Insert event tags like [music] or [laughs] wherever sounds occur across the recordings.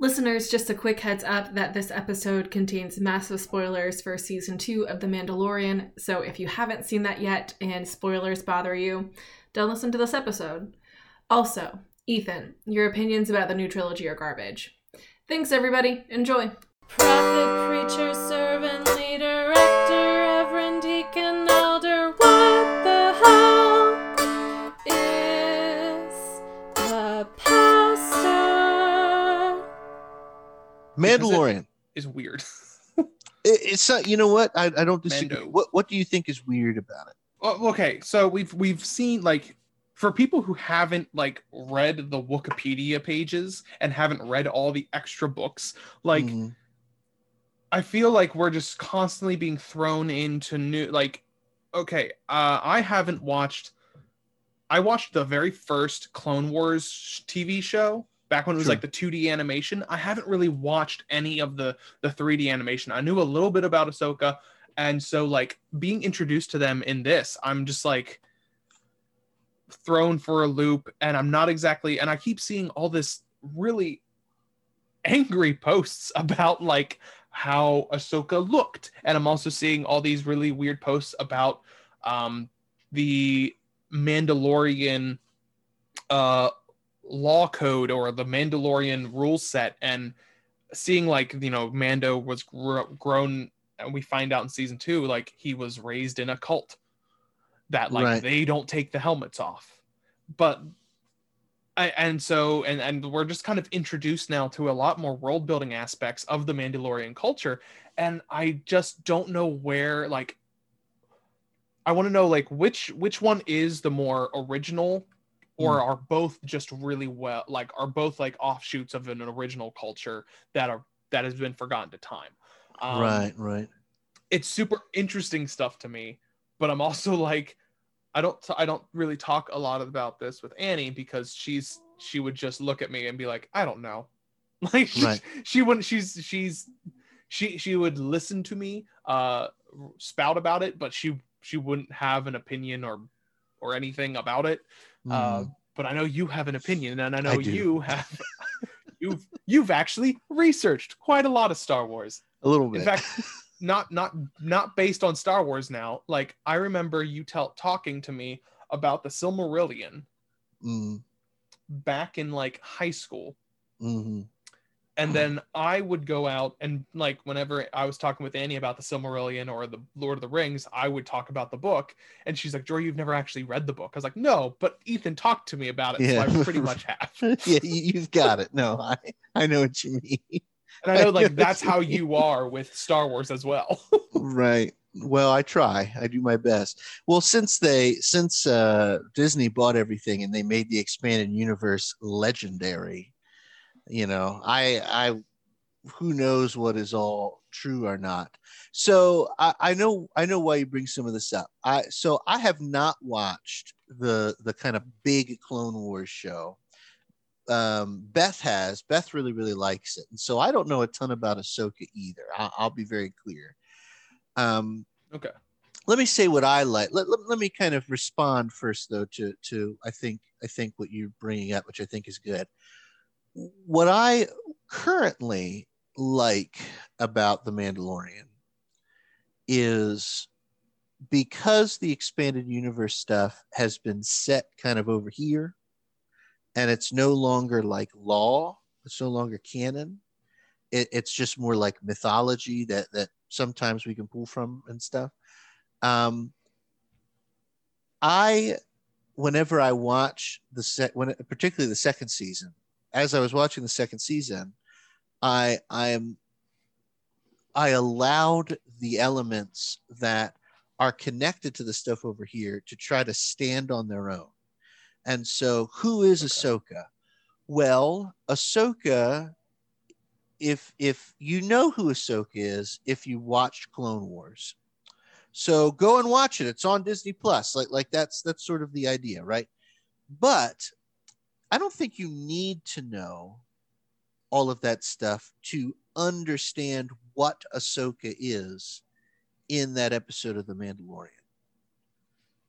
Listeners, just a quick heads up that this episode contains massive spoilers for season two of The Mandalorian. So if you haven't seen that yet and spoilers bother you, don't listen to this episode. Also, Ethan, your opinions about the new trilogy are garbage. Thanks, everybody. Enjoy. Prophet, preacher, servant, Mandalorian. Is weird. It, it's not. You know what? I, I don't disagree. Mando. What What do you think is weird about it? Oh, okay, so we've we've seen like for people who haven't like read the Wikipedia pages and haven't read all the extra books, like Mhm. I feel like we're just constantly being thrown into new like okay, uh I haven't watched I watched the very first Clone Wars TV show back when it was Sure. like the 2D animation. I haven't really watched any of the the 3D animation. I knew a little bit about Ahsoka and so like being introduced to them in this, I'm just like thrown for a loop and I'm not exactly and I keep seeing all this really angry posts [laughs] about like how Ahsoka looked. And I'm also seeing all these really weird posts about um, the Mandalorian uh, law code or the Mandalorian rule set and seeing like, you know, Mando was gr- grown and we find out in season two, like he was raised in a cult that like Right. they don't take the helmets off. But I, and so and and we're just kind of introduced now to a lot more world building aspects of the Mandalorian culture and I just don't know where like I want to know like which which one is the more original or are both just really well like are both like offshoots of an original culture that are that has been forgotten to time. Um, right. Right. it's super interesting stuff to me but i'm also like i don't i don't really talk a lot about this with annie because she's she would just look at me and be like i don't know [laughs] like she, Right. she wouldn't she's she's she she would listen to me uh spout about it but she she wouldn't have an opinion or or anything about it uh Mhm. but i know you have an opinion and i know I you have [laughs] you've you've actually researched quite a lot of star wars a little bit. in fact, [laughs] not not not based on Star Wars now. Like I remember you tell talking to me about the Silmarillion Mm, back in like high school. mhm. And then I would go out and like whenever I was talking with Annie about the Silmarillion or the Lord of the Rings, I would talk about the book. And she's like, Jory, you've never actually read the book. I was like, no, but Ethan talked to me about it. Yeah. So I pretty much have. [laughs] yeah, you, you've got it. No, I I know what you mean. And I know like that's how you are with Star Wars as well. [laughs] right. Well, I try. I do my best. Well, since they since uh Disney bought everything and they made the expanded universe legendary, you know, I I who knows what is all true or not. So I, I know I know why you bring some of this up. I so I have not watched the the kind of big Clone Wars show. Um, Beth has. Beth really really likes it, and so I don't know a ton about Ahsoka either. I, I'll be very clear. Um, okay. let me say what I like. Let, let, let me kind of respond first, though, to to I think I think what you're bringing up, which I think is good. What I currently like about the Mandalorian is because the expanded universe stuff has been set kind of over here, and it's no longer like law. It's no longer canon. It, it's just more like mythology that that sometimes we can pull from and stuff. Um, I, whenever I watch the set, when particularly the second season, as I was watching the second season, I I am I allowed the elements that are connected to the stuff over here to try to stand on their own. And so, who is Ahsoka? Well, Ahsoka, if if you know who Ahsoka is, if you watched Clone Wars, so go and watch it. It's on Disney Plus. Like like that's that's sort of the idea, right? But I don't think you need to know all of that stuff to understand what Ahsoka is in that episode of The Mandalorian.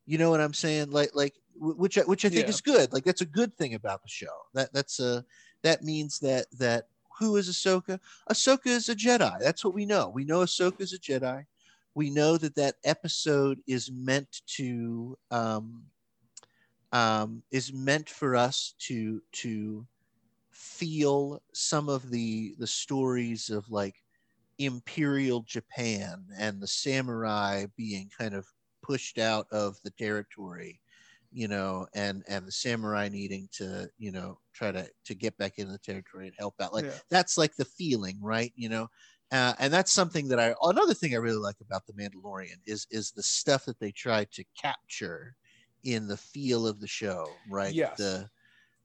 You know what I'm saying? Like like which I- which I think Yeah. is good. Like that's a good thing about the show. That that's a that means that that who is Ahsoka? Ahsoka is a Jedi. That's what we know. We know Ahsoka is a Jedi. We know that that episode is meant to um, um, is meant for us to to feel some of the the stories of like imperial Japan and the samurai being kind of pushed out of the territory you know, and and the samurai needing to, you know, try to to get back into the territory and help out. Like Yeah. that's like the feeling, right? You know, uh, and that's something that I another thing I really like about the Mandalorian is is the stuff that they try to capture in the feel of the show, right? Yes. The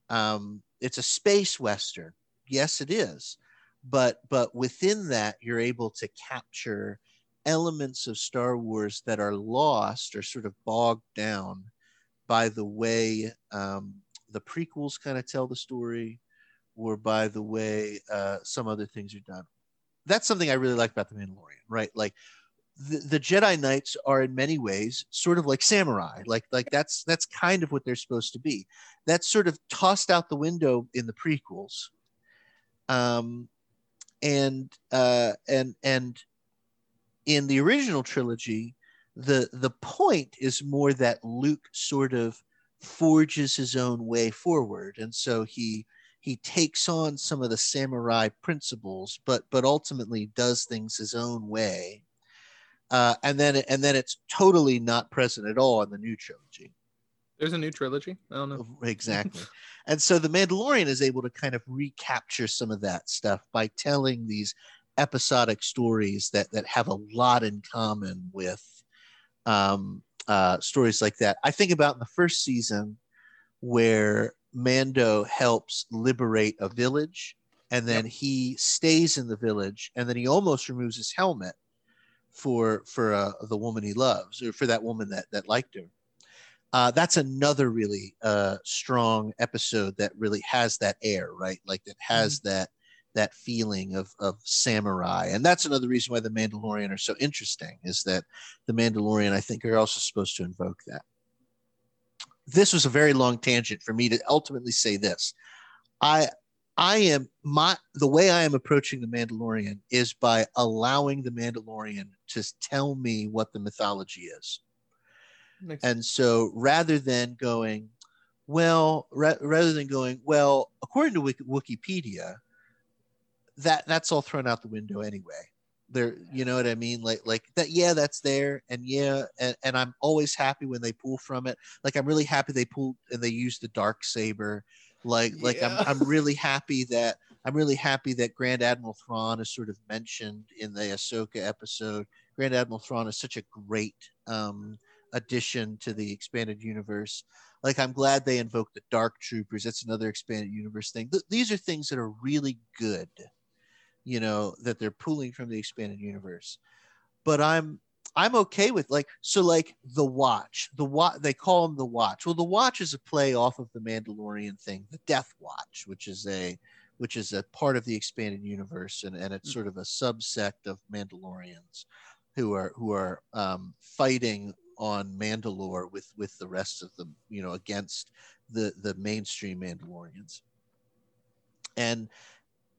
um, it's a space western. Yes, it is, but but within that, you're able to capture elements of Star Wars that are lost or sort of bogged down by the way um, the prequels kind of tell the story or by the way uh, some other things are done. That's something I really like about The Mandalorian, right? Like the, the Jedi Knights are in many ways sort of like samurai. Like like that's that's kind of what they're supposed to be. That's sort of tossed out the window in the prequels. Um, and uh, and and in the original trilogy, the the point is more that Luke sort of forges his own way forward, and so he he takes on some of the samurai principles, but but ultimately does things his own way. Uh, and then and then it's totally not present at all in the new trilogy. There's a new trilogy. I don't know. Exactly. [laughs] and so the Mandalorian is able to kind of recapture some of that stuff by telling these episodic stories that that have a lot in common with um, uh, stories like that. I think about in the first season where Mando helps liberate a village, and then he stays in the village, and then he almost removes his helmet for for uh, the woman he loves, or for that woman that that liked him. Uh, that's another really uh, strong episode that really has that air, right? Like that has that that feeling of of samurai, and that's another reason why the Mandalorian are so interesting. Is that the Mandalorian, I think, are also supposed to invoke that. This was a very long tangent for me to ultimately say this. I I am my the way I am approaching the Mandalorian is by allowing the Mandalorian to tell me what the mythology is. Makes And so rather than going, well, ra- rather than going, well, according to Wik- Wikipedia, that that's all thrown out the window anyway. There, you know what I mean? Like, like that. Yeah, that's there, and yeah, and, and I'm always happy when they pull from it. Like, I'm really happy they pulled and they used the dark saber. Like, like Yeah. I'm, I'm [laughs] really happy that I'm really happy that Grand Admiral Thrawn is sort of mentioned in the Ahsoka episode. Grand Admiral Thrawn is such a great um, addition to the expanded universe. Like I'm glad they invoked the Dark Troopers. That's another expanded universe thing. Th- these are things that are really good, you know, that they're pulling from the expanded universe. But I'm I'm okay with like so like the Watch. The watch they call them the Watch. Well, the Watch is a play off of the Mandalorian thing, the Death Watch, which is a which is a part of the expanded universe and, and it's sort of a subsect of Mandalorians who are who are um, fighting on Mandalore with with the rest of them, you know, against the the mainstream Mandalorians. And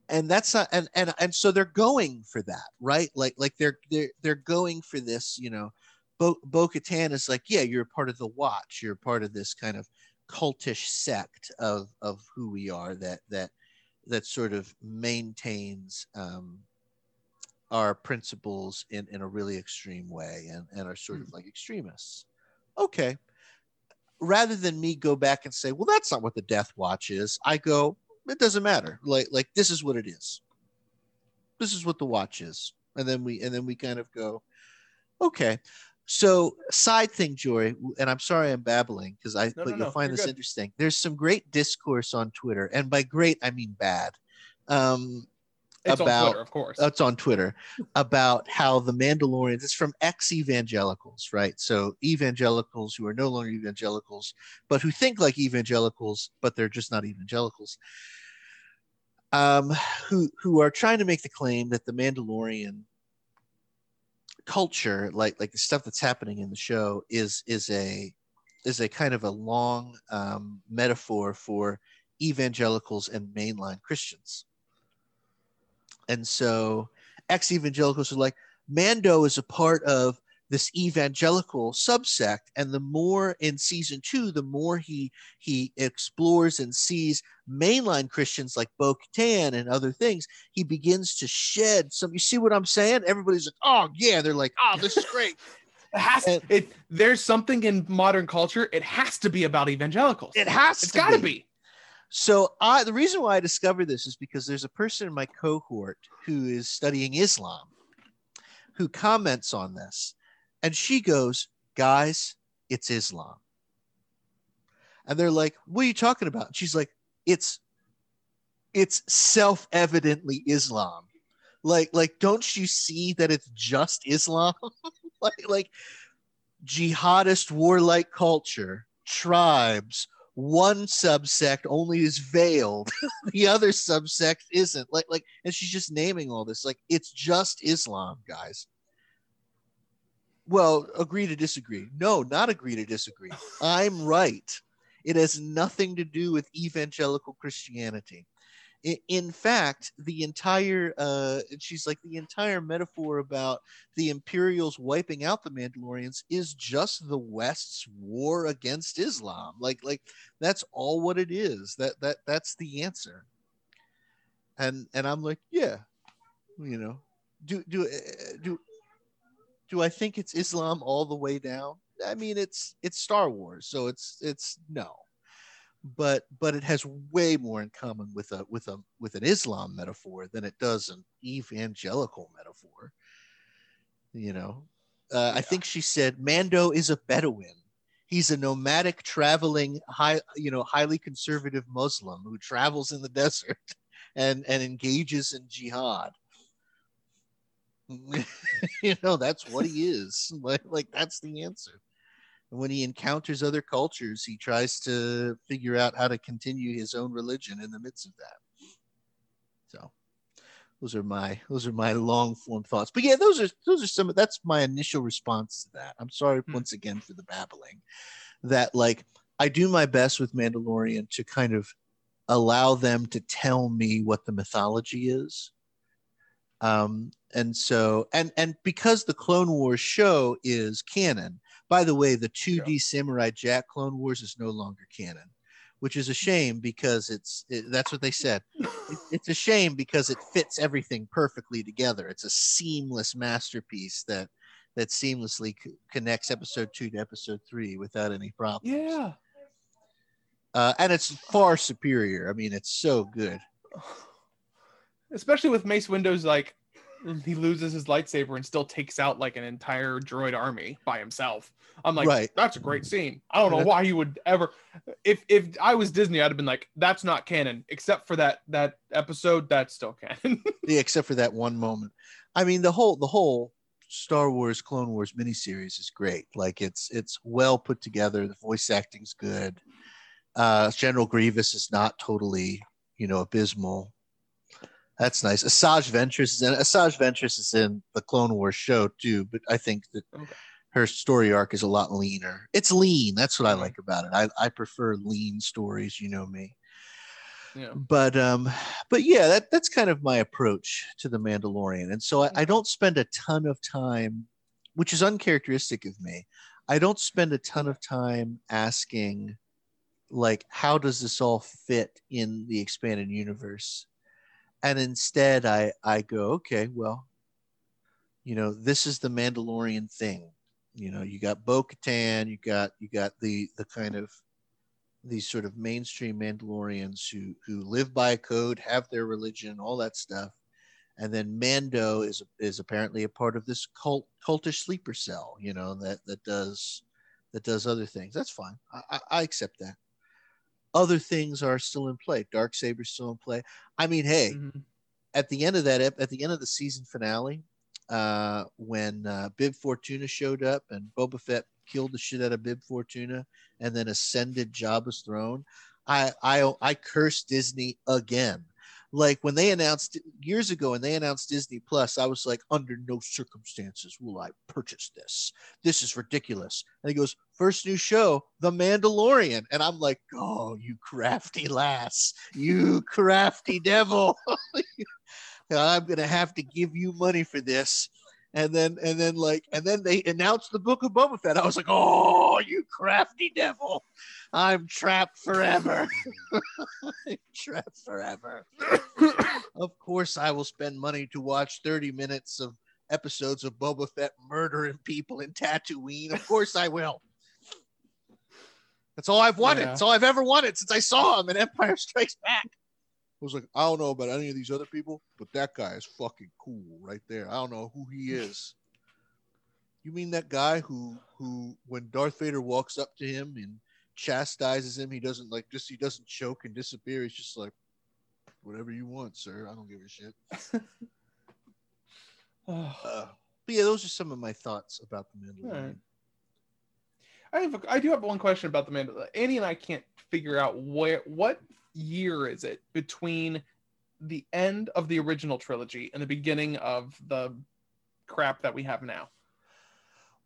and that's not and and and so they're going for that, right? Like like they're they're they're going for this, you know. Bo Bo Katan is like, yeah, you're a part of the Watch. You're a part of this kind of cultish sect of of who we are that that that sort of maintains um, our principles in, in a really extreme way and, and are sort of like extremists. Okay. Rather than me go back and say, well, that's not what the Death Watch is, I go, it doesn't matter. Like like this is what it is. This is what the watch is. And then we and then we kind of go, okay. So side thing, Jory, and I'm sorry I'm babbling because I No, but no, you'll no, find this good. interesting. There's some great discourse on Twitter, and by great I mean bad. Um, It's about- on Twitter, of course. that's on Twitter about how the Mandalorians, it's from ex evangelicals, right? So evangelicals who are no longer evangelicals, but who think like evangelicals, but they're just not evangelicals, um, who, who are trying to make the claim that the Mandalorian culture, like, like the stuff that's happening in the show, is, is a is a kind of a long um, metaphor for evangelicals and mainline Christians and so ex evangelicals are like, Mando is a part of this evangelical subsect and the more in season two the more he he explores and sees mainline christians like bo-katan and other things he begins to shed some you see what i'm saying everybody's like oh yeah they're like oh this is great [laughs] It has And- it. There's something in modern culture. It has to be about evangelicals. it has it's to got to be. be. So I the reason why I discovered this is because there's a person in my cohort who is studying Islam who comments on this and she goes, "Guys, it's Islam." And they're like, "What are you talking about?" And she's like, "It's it's self-evidently Islam." Like like don't you see that it's just Islam? [laughs] like like jihadist warlike culture, tribes, one subsect only is veiled [laughs] the other subsect isn't like like and she's just naming all this like it's just islam guys. Well agree to disagree. No not agree to disagree. [laughs] I'm right. It has nothing to do with evangelical christianity in fact the entire uh she's like the entire metaphor about the imperials wiping out the mandalorians is just the west's war against islam. Like like that's all what it is. That that that's the answer. And and i'm like yeah you know do do uh, do do i think it's islam all the way down? I mean it's it's star wars so it's it's no but but it has way more in common with a with a with an islam metaphor than it does an evangelical metaphor you know? Uh, i think she said mando is a bedouin. He's a nomadic traveling high you know highly conservative muslim who travels in the [laughs] desert and and engages in jihad. [laughs] You know that's what he is. [laughs] Like, like that's the answer and when he encounters other cultures he tries to figure out how to continue his own religion in the midst of that. So those are my those are my long form thoughts. But yeah those are those are some of that's my initial response to that. I'm sorry Hmm. once again for the babbling that like i do my best with mandalorian to kind of allow them to tell me what the mythology is. Um and so and and because the clone wars show is canon by the way the 2d samurai jack clone wars is no longer canon which is a shame because it's it, that's what they said. It, it's a shame because it fits everything perfectly together. It's a seamless masterpiece that that seamlessly co- connects episode 2 to episode 3 without any problems. Yeah. uh, and it's far superior. I mean it's so good. [sighs] Especially with Mace Windu, like he loses his lightsaber and still takes out like an entire droid army by himself. I'm like, Right. that's a great scene. I don't know why you would ever. If if I was Disney, I'd have been like, that's not canon, except for that that episode. That's still canon. [laughs] yeah, except for that one moment. I mean, the whole the whole Star Wars Clone Wars miniseries is great. Like it's it's well put together. The voice acting's good. Uh, General Grievous is not totally you know abysmal. That's nice. Asajj Ventress is in Asajj Ventress is in the Clone Wars show too, but I think that Okay. her story arc is a lot leaner. It's lean. That's what I Mhm. like about it. I, I prefer lean stories. You know me yeah. but um but yeah that that's kind of my approach to the mandalorian and so I, I don't spend a ton of time which is uncharacteristic of me i don't spend a ton of time asking like how does this all fit in the expanded universe and instead i i go okay well you know this is the mandalorian thing you know you got bo-katan you got you got the the kind of these sort of mainstream Mandalorians who who live by a code, have their religion, all that stuff, and then Mando is is apparently a part of this cult cultish sleeper cell, you know that that does that does other things. That's fine. I, I, I accept that. Other things are still in play. Dark Saber's still in play. I mean, hey, Mhm. at the end of that at the end of the season finale uh when uh bib fortuna showed up and boba fett killed the shit out of bib fortuna and then ascended jabba's throne i i i cursed disney again like when they announced years ago and they announced disney plus i was like under no circumstances will i purchase this this is ridiculous and he goes first new show the mandalorian and i'm like oh you crafty lass you crafty devil [laughs] I'm gonna have to give you money for this. And then and then like and then they announced the book of Boba Fett. I was like, oh, you crafty devil. I'm trapped forever. [laughs] Trapped forever. [coughs] of course, I will spend money to watch 30 minutes of episodes of Boba Fett murdering people in Tatooine. Of course, I will. That's all I've wanted. Yeah. That's all I've ever wanted since I saw him in Empire Strikes Back. I was like, I don't know about any of these other people, but that guy is fucking cool right there. I don't know who he [laughs] is. You mean that guy who who when Darth Vader walks up to him and chastises him, he doesn't like just he doesn't choke and disappear. He's just like, whatever you want, sir. I don't give a shit. [laughs] Uh, but yeah, those are some of my thoughts about the Mandalorian. Alright. I have a, I do have one question about the Mandalorian. Annie and I can't figure out where what year is it between the end of the original trilogy and the beginning of the crap that we have now.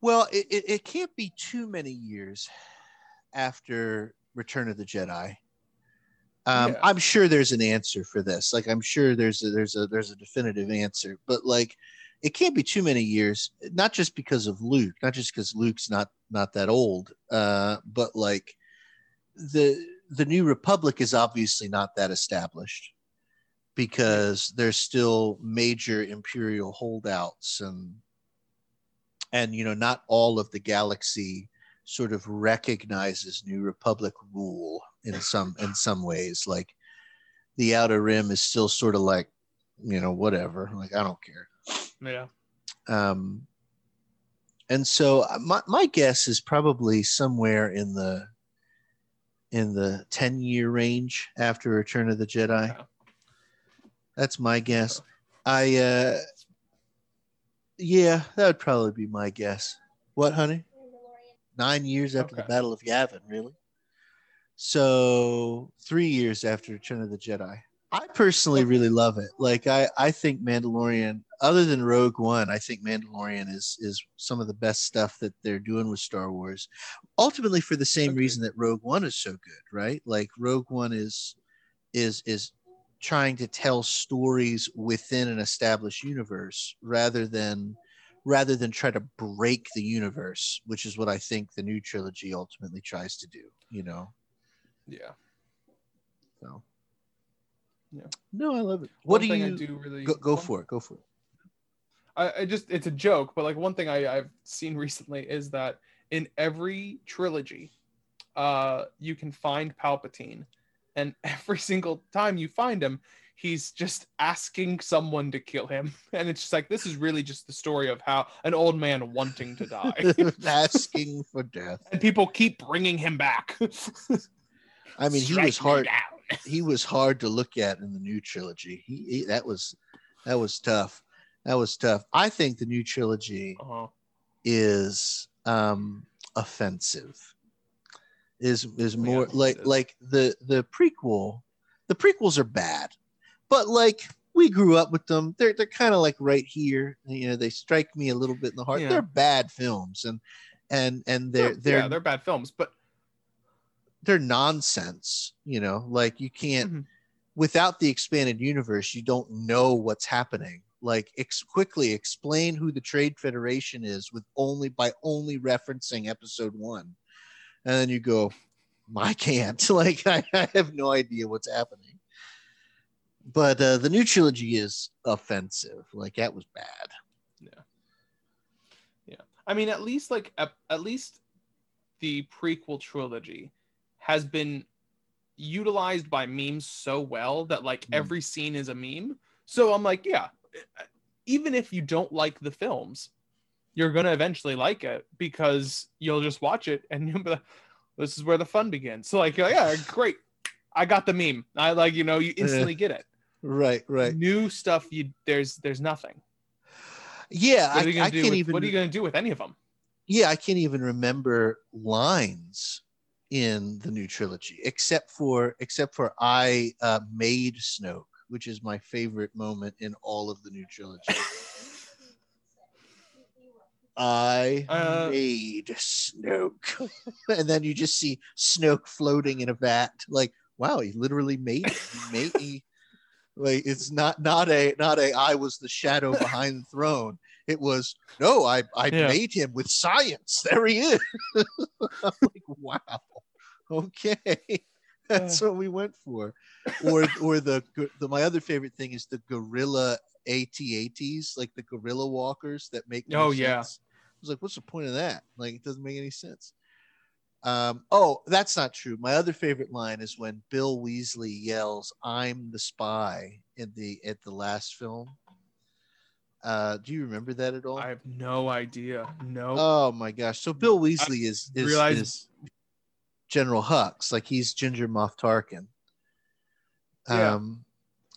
Well, it, it, it can't be too many years after Return of the Jedi. Um, Yeah. I'm sure there's an answer for this. Like, I'm sure there's a, there's a there's a definitive answer, but like, it can't be too many years. Not just because of Luke, not just because Luke's not not that old, uh, but like the the New Republic is obviously not that established because there's still major Imperial holdouts and and you know not all of the galaxy sort of recognizes new republic rule in some in some ways like the outer rim is still sort of like you know whatever like i don't care Yeah. um and so uh, my, my guess is probably somewhere in the in the 10 year range after return of the jedi. Yeah. that's my guess. I uh yeah that would probably be my guess. What honey? Nine years after the battle of yavin really? So three years after return of the jedi i personally really love it like i i think mandalorian other than rogue one i think mandalorian is is some of the best stuff that they're doing with star wars ultimately for the same Agreed. reason that rogue one is so good right like rogue one is is is trying to tell stories within an established universe rather than rather than try to break the universe which is what i think the new trilogy ultimately tries to do you know Yeah. so Yeah. no i love it One what do thing you I do really go, go for it go for it I, I just it's a joke, but like one thing I, I've seen [laughs] recently is that in every trilogy, uh, you can find Palpatine, and [laughs] every single time you find him, he's just asking someone to kill him, [laughs] and it's just like this is really just the story of how an old man wanting to die, asking for death and people keep bringing him back. i mean he Strike was me hard down. He was hard to look at in the new trilogy. He, he that was that was tough. That was tough. I think the new trilogy Uh-huh. is um offensive. Is is Yeah, more like it is. like the the prequel the prequels are bad but like we grew up with them. They're they're kind of like right here. You know they strike me a little bit in the heart. Yeah. they're bad films and and and they're they're yeah, they're bad films, but they're nonsense you know? Like you can't Mhm. without the expanded universe you don't know what's happening. Like ex- quickly explain who the trade federation is with only by only referencing episode one. And then you go i can't. [laughs] Like i, I have no idea what's happening. But uh, the new trilogy is offensive. Like that was bad. Yeah. Yeah. I mean, at least like at, at least the prequel trilogy has been utilized by memes so well that like Hmm. every scene is a meme. So I'm like, yeah, even if you don't like the films, you're gonna eventually like it because you'll just watch it and [laughs] you'll be like, this is where the fun begins. So like, yeah, [laughs] great. I got the meme. I like, you know, you instantly get it. right right New stuff, you there's there's nothing. yeah What are you I, I can't With, even what are you gonna do with any of them? yeah, I can't even remember lines in the new trilogy except for except for I uh, made Snoke, which is my favorite moment in all of the new trilogy. I [laughs] Uh, made Snoke, [laughs] and then you just see Snoke floating in a vat. Like, wow, he literally made it. He made [laughs] he, Like it's not not a not a I was the shadow behind the throne. It was no, I I Yeah. made him with science. There he is. I'm like, wow. [laughs] Okay. [laughs] That's what we went for. Or or the, the my other favorite thing is the gorilla AT-ATs, like the gorilla walkers that make no Oh, yeah. sense. I was like, what's the point of that? Like it doesn't make any sense. Um, oh, that's not true. My other favorite line is when Bill Weasley yells, "I'm the spy" in the at the last film. Uh, do you remember that at all? I have no idea. No. Oh my gosh! So Bill Weasley is is, realized- is General Hux, like he's Ginger Moff Tarkin. Yeah. Um,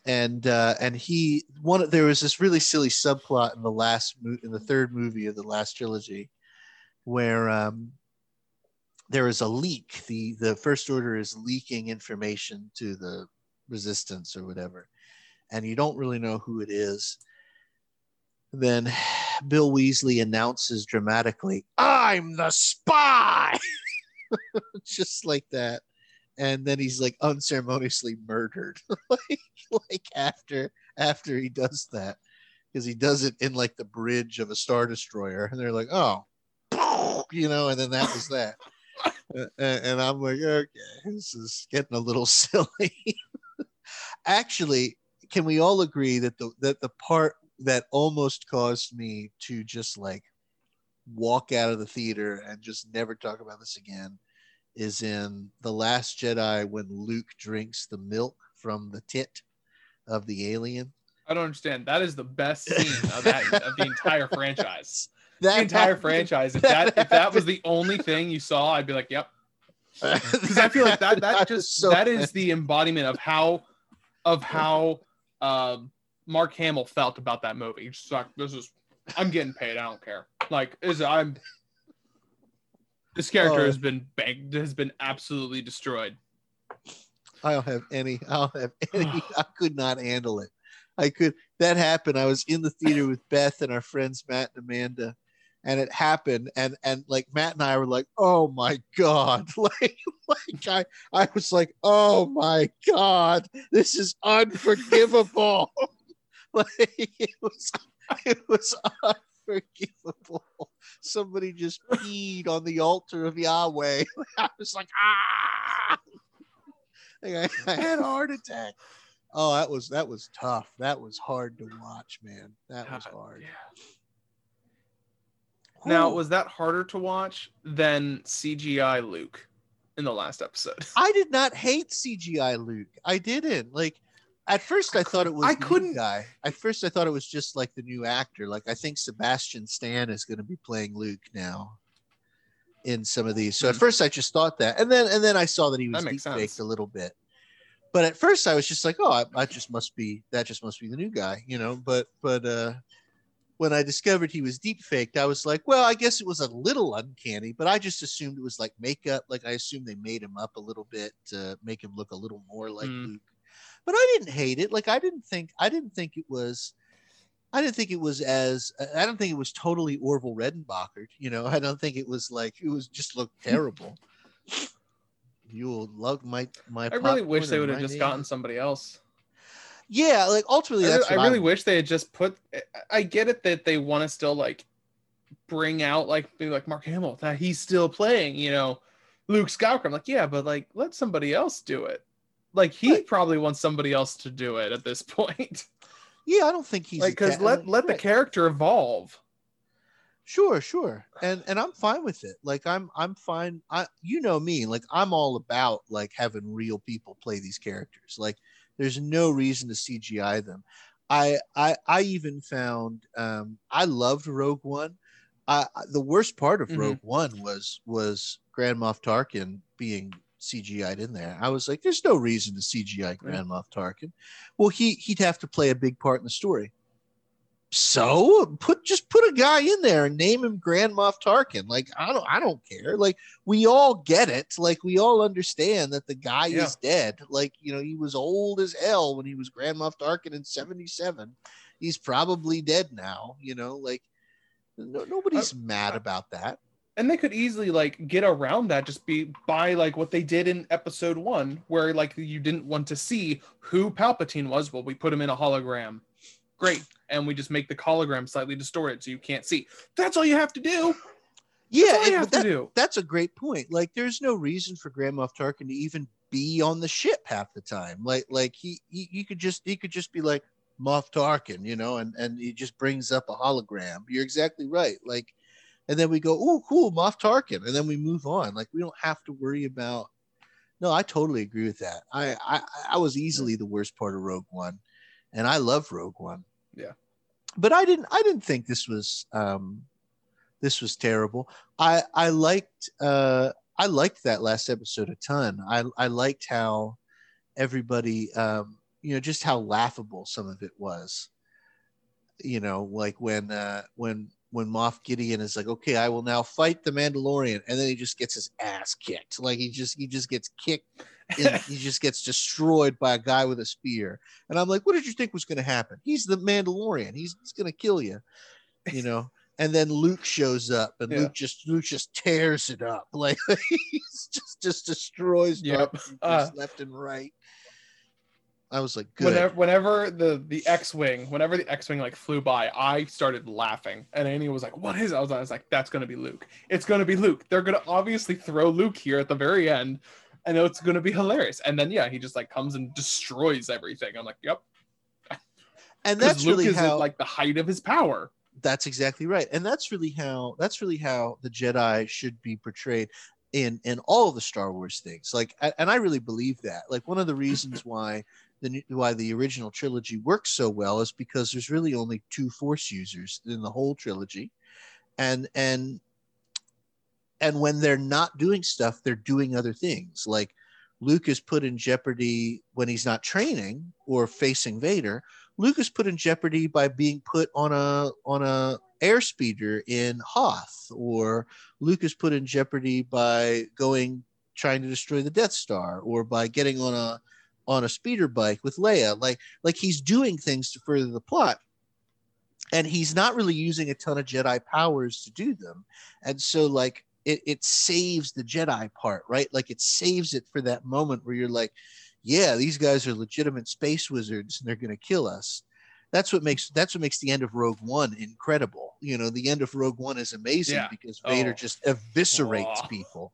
and uh, and he one there was this really silly subplot in the last mo- in the third movie of the last trilogy, where um, there is a leak. the The First Order is leaking information to the Resistance or whatever, and you don't really know who it is then [sighs] Bill Weasley announces dramatically, I'm the spy. [laughs] [laughs] Just like that. And then he's like unceremoniously murdered. [laughs] like, like after after he does that. Because he does it in like the bridge of a star destroyer. And they're like, oh, [laughs] you know, and then that was that. And, and I'm like, okay, this is getting a little silly. Actually, can we all agree that the that the part that almost caused me to just like walk out of the theater and just never talk about this again is in the last jedi when luke drinks the milk from the tit of the alien I don't understand. That is the best scene of that of the entire franchise. [laughs] that The entire happened- franchise. If that if that was the [laughs] only thing you saw, I'd be like, yep. [laughs] Because I feel like that that just so that is the embodiment of how of how um, Mark Hamill felt about that movie. Just like this is I'm getting paid. I don't care. Like is I'm this character Oh. has been banked has been absolutely destroyed. I don't have any. I don't have [sighs] any. I could not handle it. I could. That happened. I was in the theater with Beth and our friends Matt and Amanda, and it happened. And and like Matt and I were like, "Oh my god!" [laughs] Like like I I was like, "Oh my god, this is unforgivable." [laughs] like it was [laughs] it was unforgivable. Somebody just peed on the altar of Yahweh. [laughs] I was like, ah. Like, I, I had a heart attack. Oh, that was that was tough. That was hard to watch, man. That was hard. yeah. Now, was that harder to watch than CGI Luke in the last episode? I did not hate CGI Luke. I didn't like. At first, I, thought it was I couldn't- guy. At first, I thought it was just like the new actor. Like I think Sebastian Stan is going to be playing Luke now in some of these. So at Hmm. first, I just thought that, and then and then I saw that he was That deep faked a little bit. But at first, I was just like, oh, I, I just must be that just must be the new guy, you know. But but uh, when I discovered he was deep faked, I was like, well, I guess it was a little uncanny, but I just assumed it was like makeup. Like I assumed they made him up a little bit to make him look a little more like Hmm. Luke. But I didn't hate it. Like I didn't think I didn't think it was. I didn't think it was as I don't think it was totally Orville Redenbacher. You know, [laughs] I don't think it was like it was just looked terrible. You'll love my my. I really wish they would have just name. gotten somebody else. Yeah, like ultimately, I, that's I really I'm- wish they had just put. I- I get it that they want to still like bring out like be like Mark Hamill that he's still playing, you know, Luke Skywalker. I'm like, yeah, but like let somebody else do it. Like he Right. probably wants somebody else to do it at this point. [laughs] Yeah, I don't think he's like because let let the character evolve. Sure, sure. And and I'm fine with it. Like I'm I'm fine. I you know me, like I'm all about like having real people play these characters. Like there's no reason to CGI them. I I I even found um I loved Rogue One. I the worst part of Mhm. Rogue One was was Grand Moff Tarkin being CGI'd in there. I was like, there's no reason to CGI Grand Moff Tarkin. Well, he he'd have to play a big part in the story. So put just put a guy in there and name him Grand Moff Tarkin. Like I don't I don't care. Like we all get it. Like we all understand that the guy Yeah. is dead. Like you know he was old as hell when he was Grand Moff Tarkin in '77. He's probably dead now. You know like no, nobody's mad about that. And they could easily like get around that just be by like what they did in episode one where like you didn't want to see who palpatine was well we put him in a hologram great and we just make the hologram slightly distorted so you can't see that's all you have to do Yeah, that's it- you have that- to do that's a great point. Like, there's no reason for Grand Moff Tarkin to even be on the ship half the time. Like, like he, he, he could just, he could just be like Moff Tarkin, you know, and and he just brings up a hologram. You're exactly right. Like, and then we go, oh, cool, Moff Tarkin, and then we move on. Like, we don't have to worry about. No, I totally agree with that. I, I, I was easily the worst part of Rogue One, and I love Rogue One. Yeah. but I didn't, I didn't think this was, um, this was terrible. I I liked uh I liked that last episode a ton. I I liked how everybody um you know just how laughable some of it was. You know, like when uh when when Moff Gideon is like, okay, I will now fight the Mandalorian, and then he just gets his ass kicked. Like he just he just gets kicked, and [laughs] he just gets destroyed by a guy with a spear. And I'm like, what did you think was going to happen? He's the Mandalorian. He's, he's going to kill you, you know. And then Luke shows up, and Yeah. Luke just Luke just tears it up, [laughs] like he's just just destroys Yep. Uh, left and right. I was like, good. whenever whenever the the x-wing whenever the x-wing like flew by i started laughing. And annie was like what is it? I was, I was like that's gonna be luke. It's gonna be luke. They're gonna obviously throw luke here at the very end. And it's gonna be hilarious. And then yeah he just like comes and destroys everything. I'm like yep and [laughs] that's luke really is how at like the height of his power. That's exactly right. And that's really how that's really how the jedi should be portrayed in in all of the star wars things. Like and i really believe that. Like one of the reasons why the why the original trilogy works so well is because there's really only two force users in the whole trilogy. And and and when they're not doing stuff they're doing other things. Like luke is put in jeopardy when he's not training or facing vader. Luke is put in jeopardy by being put on a on a airspeeder in Hoth, or Luke is put in jeopardy by going trying to destroy the Death Star, or by getting on a on a speeder bike with Leia. Like like he's doing things to further the plot. And he's not really using a ton of Jedi powers to do them. And so like it, it saves the Jedi part, right? Like it saves it for that moment where you're like, yeah, these guys are legitimate space wizards and they're going to kill us. That's what makes that's what makes the end of Rogue One incredible. You know, the end of Rogue One is amazing Yeah. because Vader Oh. just eviscerates Oh. people.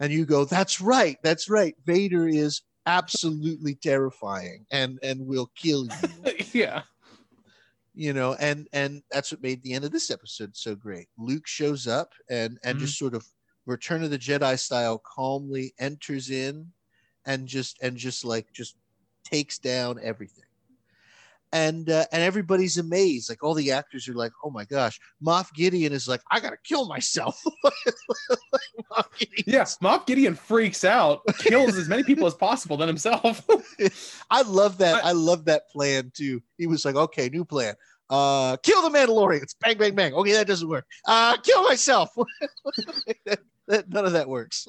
And you go, that's right, that's right. Vader is absolutely terrifying and and will kill you. [laughs] yeah you know, and and that's what made the end of this episode so great. Luke shows up and and Mhm. just sort of Return of the Jedi style calmly enters in and just and just like just takes down everything. And uh, and everybody's amazed. Like all the actors are like, "Oh my gosh!" Moff Gideon is like, "I gotta kill myself." [laughs] Moff yeah moff gideon freaks out kills as many people as possible than himself [laughs] I love that. I love that plan too. He was like, okay, new plan. Uh, kill the Mandalorians. Bang, bang, bang. Okay, that doesn't work. Uh, kill myself. [laughs] That- that- none of that works.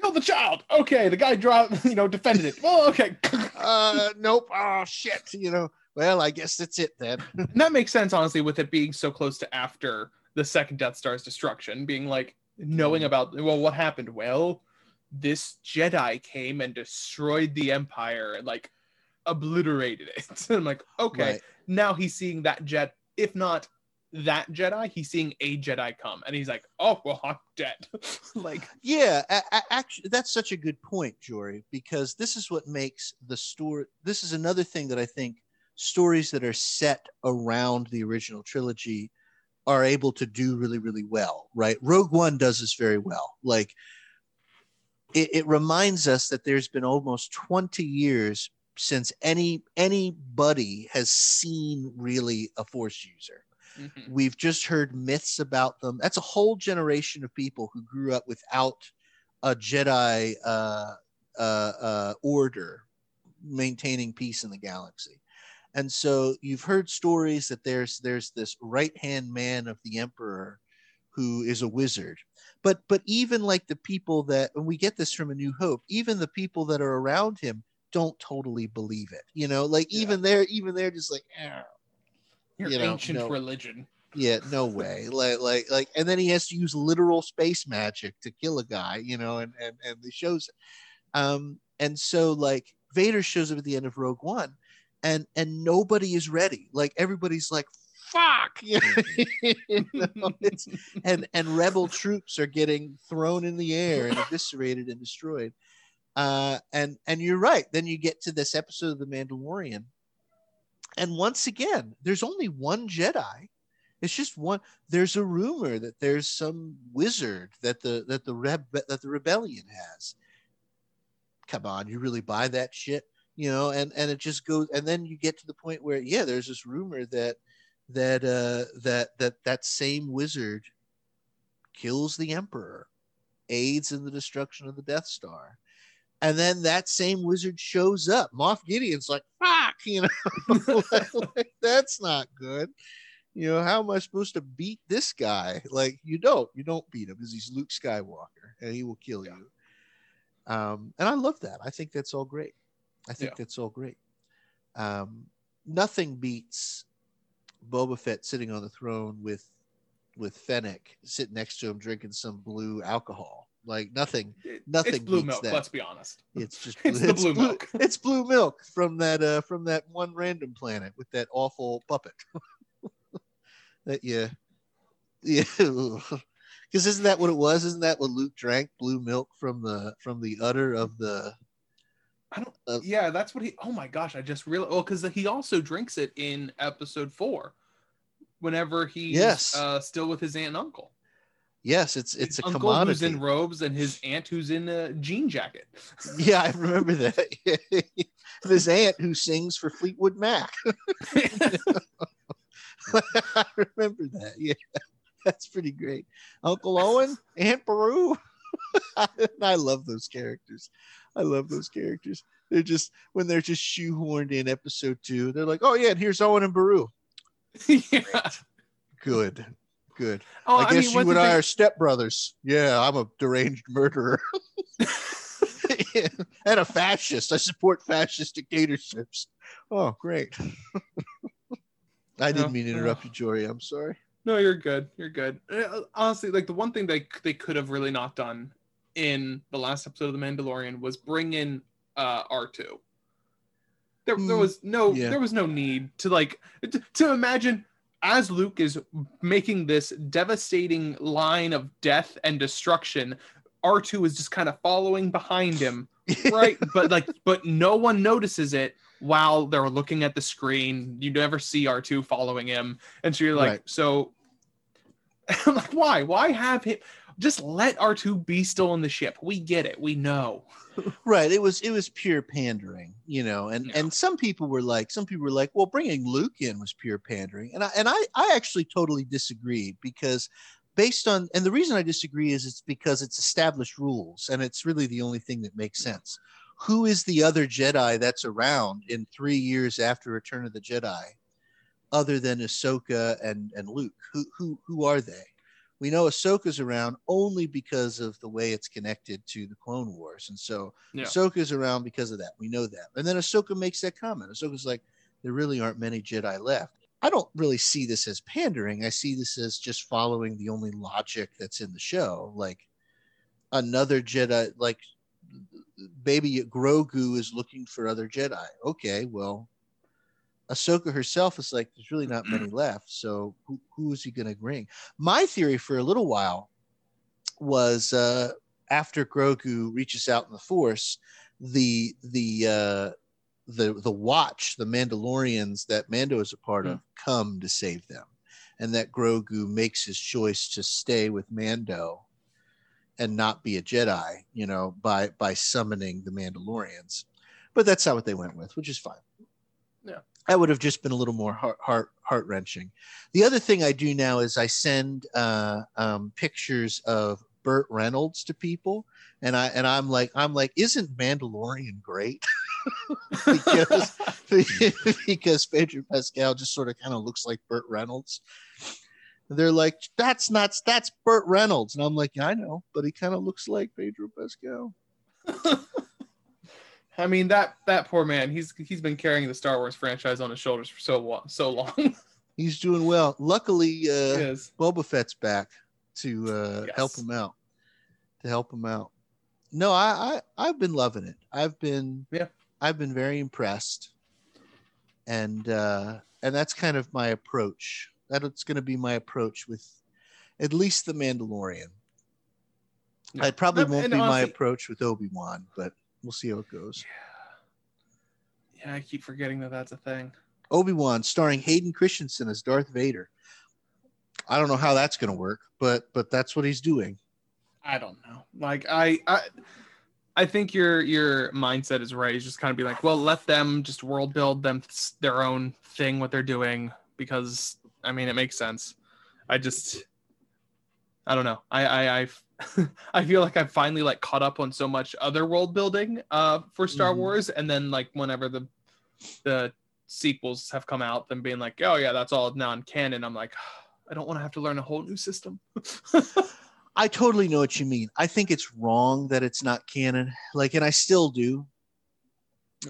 kill the child okay the guy dropped you know defended it Well, okay Uh, nope. Oh shit. You know. Well, I guess that's it then. [laughs] And that makes sense, honestly, with it being so close to after the second Death Star's destruction, being like knowing mm. about well, what happened? Well, this Jedi came and destroyed the Empire and like obliterated it. [laughs] I'm like, okay, Right. now he's seeing that jet, if not that Jedi, he's seeing a Jedi come, and he's like, oh well, I'm dead. [laughs] like, Yeah, a- a- actually, that's such a good point, Jory, because this is what makes the story. This is another thing that I think stories that are set around the original trilogy are able to do really, really well, right? Rogue One does this very well. Like, it, it reminds us that there's been almost 20 years since any anybody has seen really a force user mhm. We've just heard myths about them. That's a whole generation of people who grew up without a Jedi uh, uh, uh, order maintaining peace in the galaxy. And so you've heard stories that there's there's this right hand man of the emperor who is a wizard. But but even like the people that and we get this from A New Hope, even the people that are around him don't totally believe it. You know, like Yeah. even they're even they're just like, "Eh, your You know, ancient no. religion. Yeah, no way. Like, like, like, and then he has to use literal space magic to kill a guy, you know, and and and the shows, um, and so like Vader shows up at the end of Rogue One, and and nobody is ready. Like everybody's like, fuck, [laughs] you know, and and rebel troops are getting thrown in the air and [laughs] eviscerated and destroyed. Uh, and and you're right. Then you get to this episode of The Mandalorian, and once again, there's only one Jedi. It's just one. There's a rumor that there's some wizard that the that the reb that the rebellion has. Come on, you really buy that shit? You know, and and it just goes, and then you get to the point where yeah, there's this rumor that that uh that that that same wizard kills the emperor, aids in the destruction of the Death Star and then that same wizard shows up. Moff Gideon's like, fuck, you know, [laughs] like, that's not good. You know, how am I supposed to beat this guy? Like, you don't, you don't beat him because he's Luke Skywalker and he will kill you. Um, and I love that. I think that's all great. I think yeah. that's all great. Um, nothing beats Boba Fett sitting on the throne with with Fennec sitting next to him drinking some blue alcohol like nothing, nothing. It's blue milk. That. Let's be honest. It's just [laughs] it's, it's the blue, blue, milk. It's blue milk from that uh from that one random planet with that awful puppet. [laughs] that yeah, yeah. [laughs] Because isn't that what it was? Isn't that what Luke drank? Blue milk from the from the udder of the. I don't. Uh, yeah, that's what he. Oh my gosh! I just realized. Well, because he also drinks it in episode four, whenever he's yes. uh, still with his aunt and uncle. Yes, it's it's his a uncle commodity. who's in robes and his aunt who's in a jean jacket. [laughs] yeah, I remember that. [laughs] his aunt who sings for Fleetwood Mac. [laughs] I remember that. Yeah, that's pretty great. Uncle Owen, Aunt Beru. [laughs] I love those characters. I love those characters. They're just when they're just shoehorned in episode two. They're like, oh yeah, and here's Owen and Beru. [laughs] yeah. Good. Good. Oh, I, I guess mean, you and I are stepbrothers. Yeah, I'm a deranged murderer. [laughs] and a fascist. I support fascist dictatorships. Oh, great. I didn't mean to interrupt you, Jory. I'm sorry. No, you're good. You're good. Uh, honestly, like the one thing they they could have really not done in the last episode of The Mandalorian was bring in uh R2. There, there hmm. was no yeah. there was no need to like to, to imagine as Luke is making this devastating line of death and destruction, R2 is just kind of following behind him, [laughs] right? but like, but no one notices it while they're looking at the screen. You never see R2 following him, and so you're like, right. so, [laughs] I'm like, why? Why have him? Just let R2 be still in the ship. We get it. We know. [laughs] right it was it was pure pandering you know and yeah. and some people were like some people were like well bringing luke in was pure pandering and i and i i actually totally disagreed because based on and the reason i disagree is it's because it's established rules and it's really the only thing that makes sense who is the other jedi that's around in three years after return of the jedi other than ahsoka and and luke who who who are they we know Ahsoka's around only because of the way it's connected to the Clone Wars. And so yeah. Ahsoka's around because of that. We know that. And then Ahsoka makes that comment. Ahsoka's like, there really aren't many Jedi left. I don't really see this as pandering. I see this as just following the only logic that's in the show. Like another Jedi, like baby Grogu is looking for other Jedi. Okay, well, Ahsoka herself is like, there's really not many left. So who, who is he going to bring? My theory for a little while was uh, after Grogu reaches out in the Force, the the uh, the the Watch, the Mandalorians that Mando is a part of, hmm. come to save them, and that Grogu makes his choice to stay with Mando and not be a Jedi, you know, by by summoning the Mandalorians. But that's not what they went with, which is fine. I would have just been a little more heart heart heart wrenching. The other thing I do now is I send uh, um, pictures of Burt Reynolds to people, and I and I'm like I'm like, isn't Mandalorian great? [laughs] because [laughs] because Pedro Pascal just sort of kind of looks like Burt Reynolds. they're like, that's not that's Burt Reynolds, and I'm like, yeah, I know, but he kind of looks like Pedro Pascal. [laughs] I mean that that poor man. He's he's been carrying the Star Wars franchise on his shoulders for so long. So long. [laughs] He's doing well. Luckily, uh. Boba Fett's back to uh, help him out. To help him out. No, I, I I've been loving it. I've been Yeah. I've been very impressed, and uh, and that's kind of my approach. That's going to be my approach with at least the Mandalorian. Yeah. It probably won't and be my approach with Obi Wan, but we'll see how it goes. Yeah, yeah I keep forgetting that that's a thing. Obi Wan, starring Hayden Christensen as Darth Vader. I don't know how that's going to work, but but that's what he's doing. I don't know. Like I, I, I think your your mindset is right. It's just kind of be like, well, let them just world build them their own thing, what they're doing, because I mean, it makes sense. I just, I don't know. I I I, [laughs] I feel like I've finally like caught up on so much other world building uh for Star Mhm. Wars, and then like whenever the the sequels have come out, then being like, oh yeah, that's all non-canon. I'm like, I don't want to have to learn a whole new system. [laughs] I totally know what you mean. I think it's wrong that it's not canon. Like, and I still do,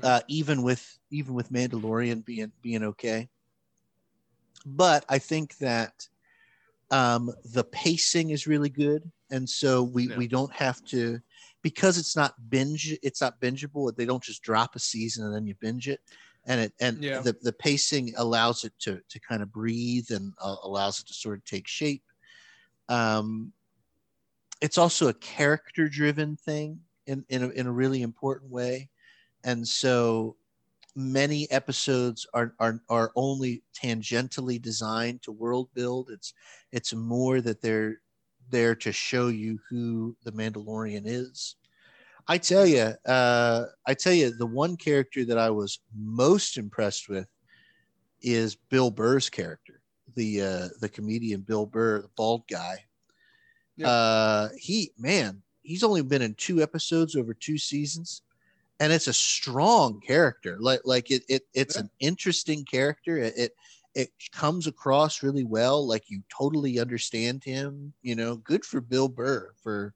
uh, even with even with Mandalorian being being okay. But I think that um, the pacing is really good, and so we Yeah. we don't have to because it's not binge. It's not bingeable. They don't just drop a season and then you binge it. And it and Yeah. the, the pacing allows it to to kind of breathe and uh, allows it to sort of take shape. Um, it's also a character driven thing in in a, in a really important way and so many episodes are, are are only tangentially designed to world build it's it's more that they're there to show you who the mandalorian is. I tell you uh i tell you the one character that i was most impressed with is bill burr's character the uh the comedian bill burr the bald guy. Yeah. uh he man he's only been in two episodes over two seasons and it's a strong character. Like like it, it it's Yeah. an interesting character. It, it it comes across really well like you totally understand him you know good for bill burr for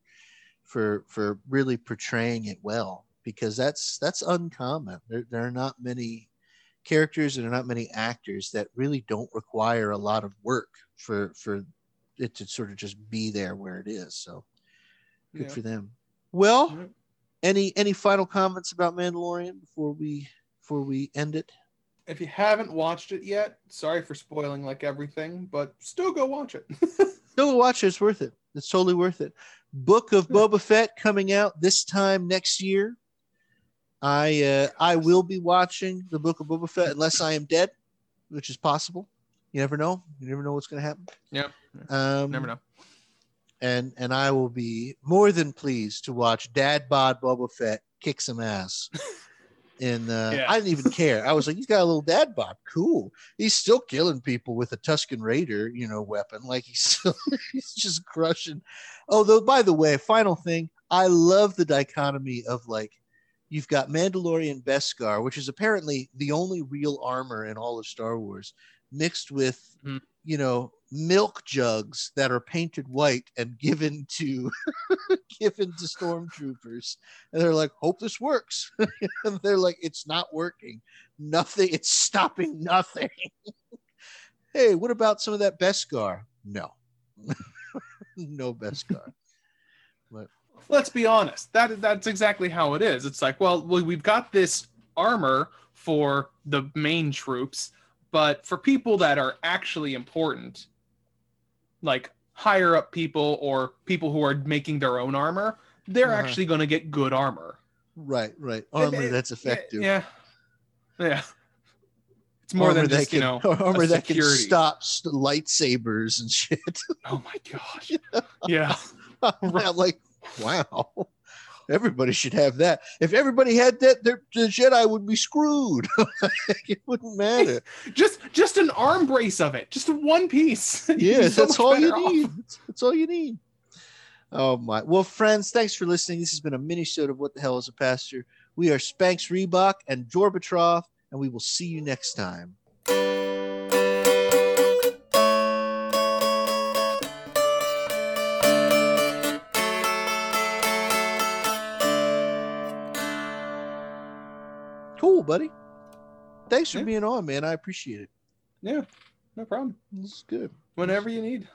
for for really portraying it well because that's that's uncommon there, there are not many characters and there are not many actors that really don't require a lot of work for for it to sort of just be there where it is so good Yeah. for them well Yep. any any final comments about mandalorian before we before we end it If you haven't watched it yet, sorry for spoiling like everything, but still go watch it. [laughs] Still go watch it. It's worth it. It's totally worth it. Book of Yeah. Boba Fett coming out this time next year. I uh, I will be watching the Book of Boba Fett unless I am dead, which is possible. You never know. You never know what's going to happen. Yeah. Um, Never know. And and I will be more than pleased to watch Dad Bod Boba Fett kick some ass. [laughs] And uh, Yeah. I didn't even care. I was like, he's got a little dad bod. Cool. He's still killing people with a Tusken Raider, you know, weapon. Like he's still, [laughs] he's just crushing. Oh, though, by the way, final thing, I love the dichotomy of like, you've got Mandalorian Beskar, which is apparently the only real armor in all of Star Wars, mixed with, Mhm. you know, milk jugs that are painted white and given to [laughs] given to stormtroopers. And they're like hope this works. [laughs] And they're like it's not working. Nothing it's stopping nothing. [laughs] Hey what about some of that beskar? No. No beskar. Let's be honest. That that's exactly how it is. It's like, well, we've got this armor for the main troops, but for people that are actually important, like higher up people or people who are making their own armor, they're Uh-huh. actually going to get good armor. right right armor it- that's effective Yeah. Yeah. It's more armor than just, can, you know, armor that can [laughs] stop st- lightsabers and shit Oh my gosh. [laughs] Yeah. [laughs] I'm like wow everybody should have that if everybody had that the jedi would be screwed [laughs] it wouldn't matter [laughs] Just just an arm brace of it. Just one piece. [laughs] Yes, so that's all you off. need. That's, that's all you need. Oh my! Well, friends, thanks for listening. This has been a mini show of what the hell is a pastor. We are Spanx Reebok and Jorbatroff, and we will see you next time. Buddy. Thanks for Yeah. being on, man. I appreciate it. Yeah. No problem. It's good. Whenever you need.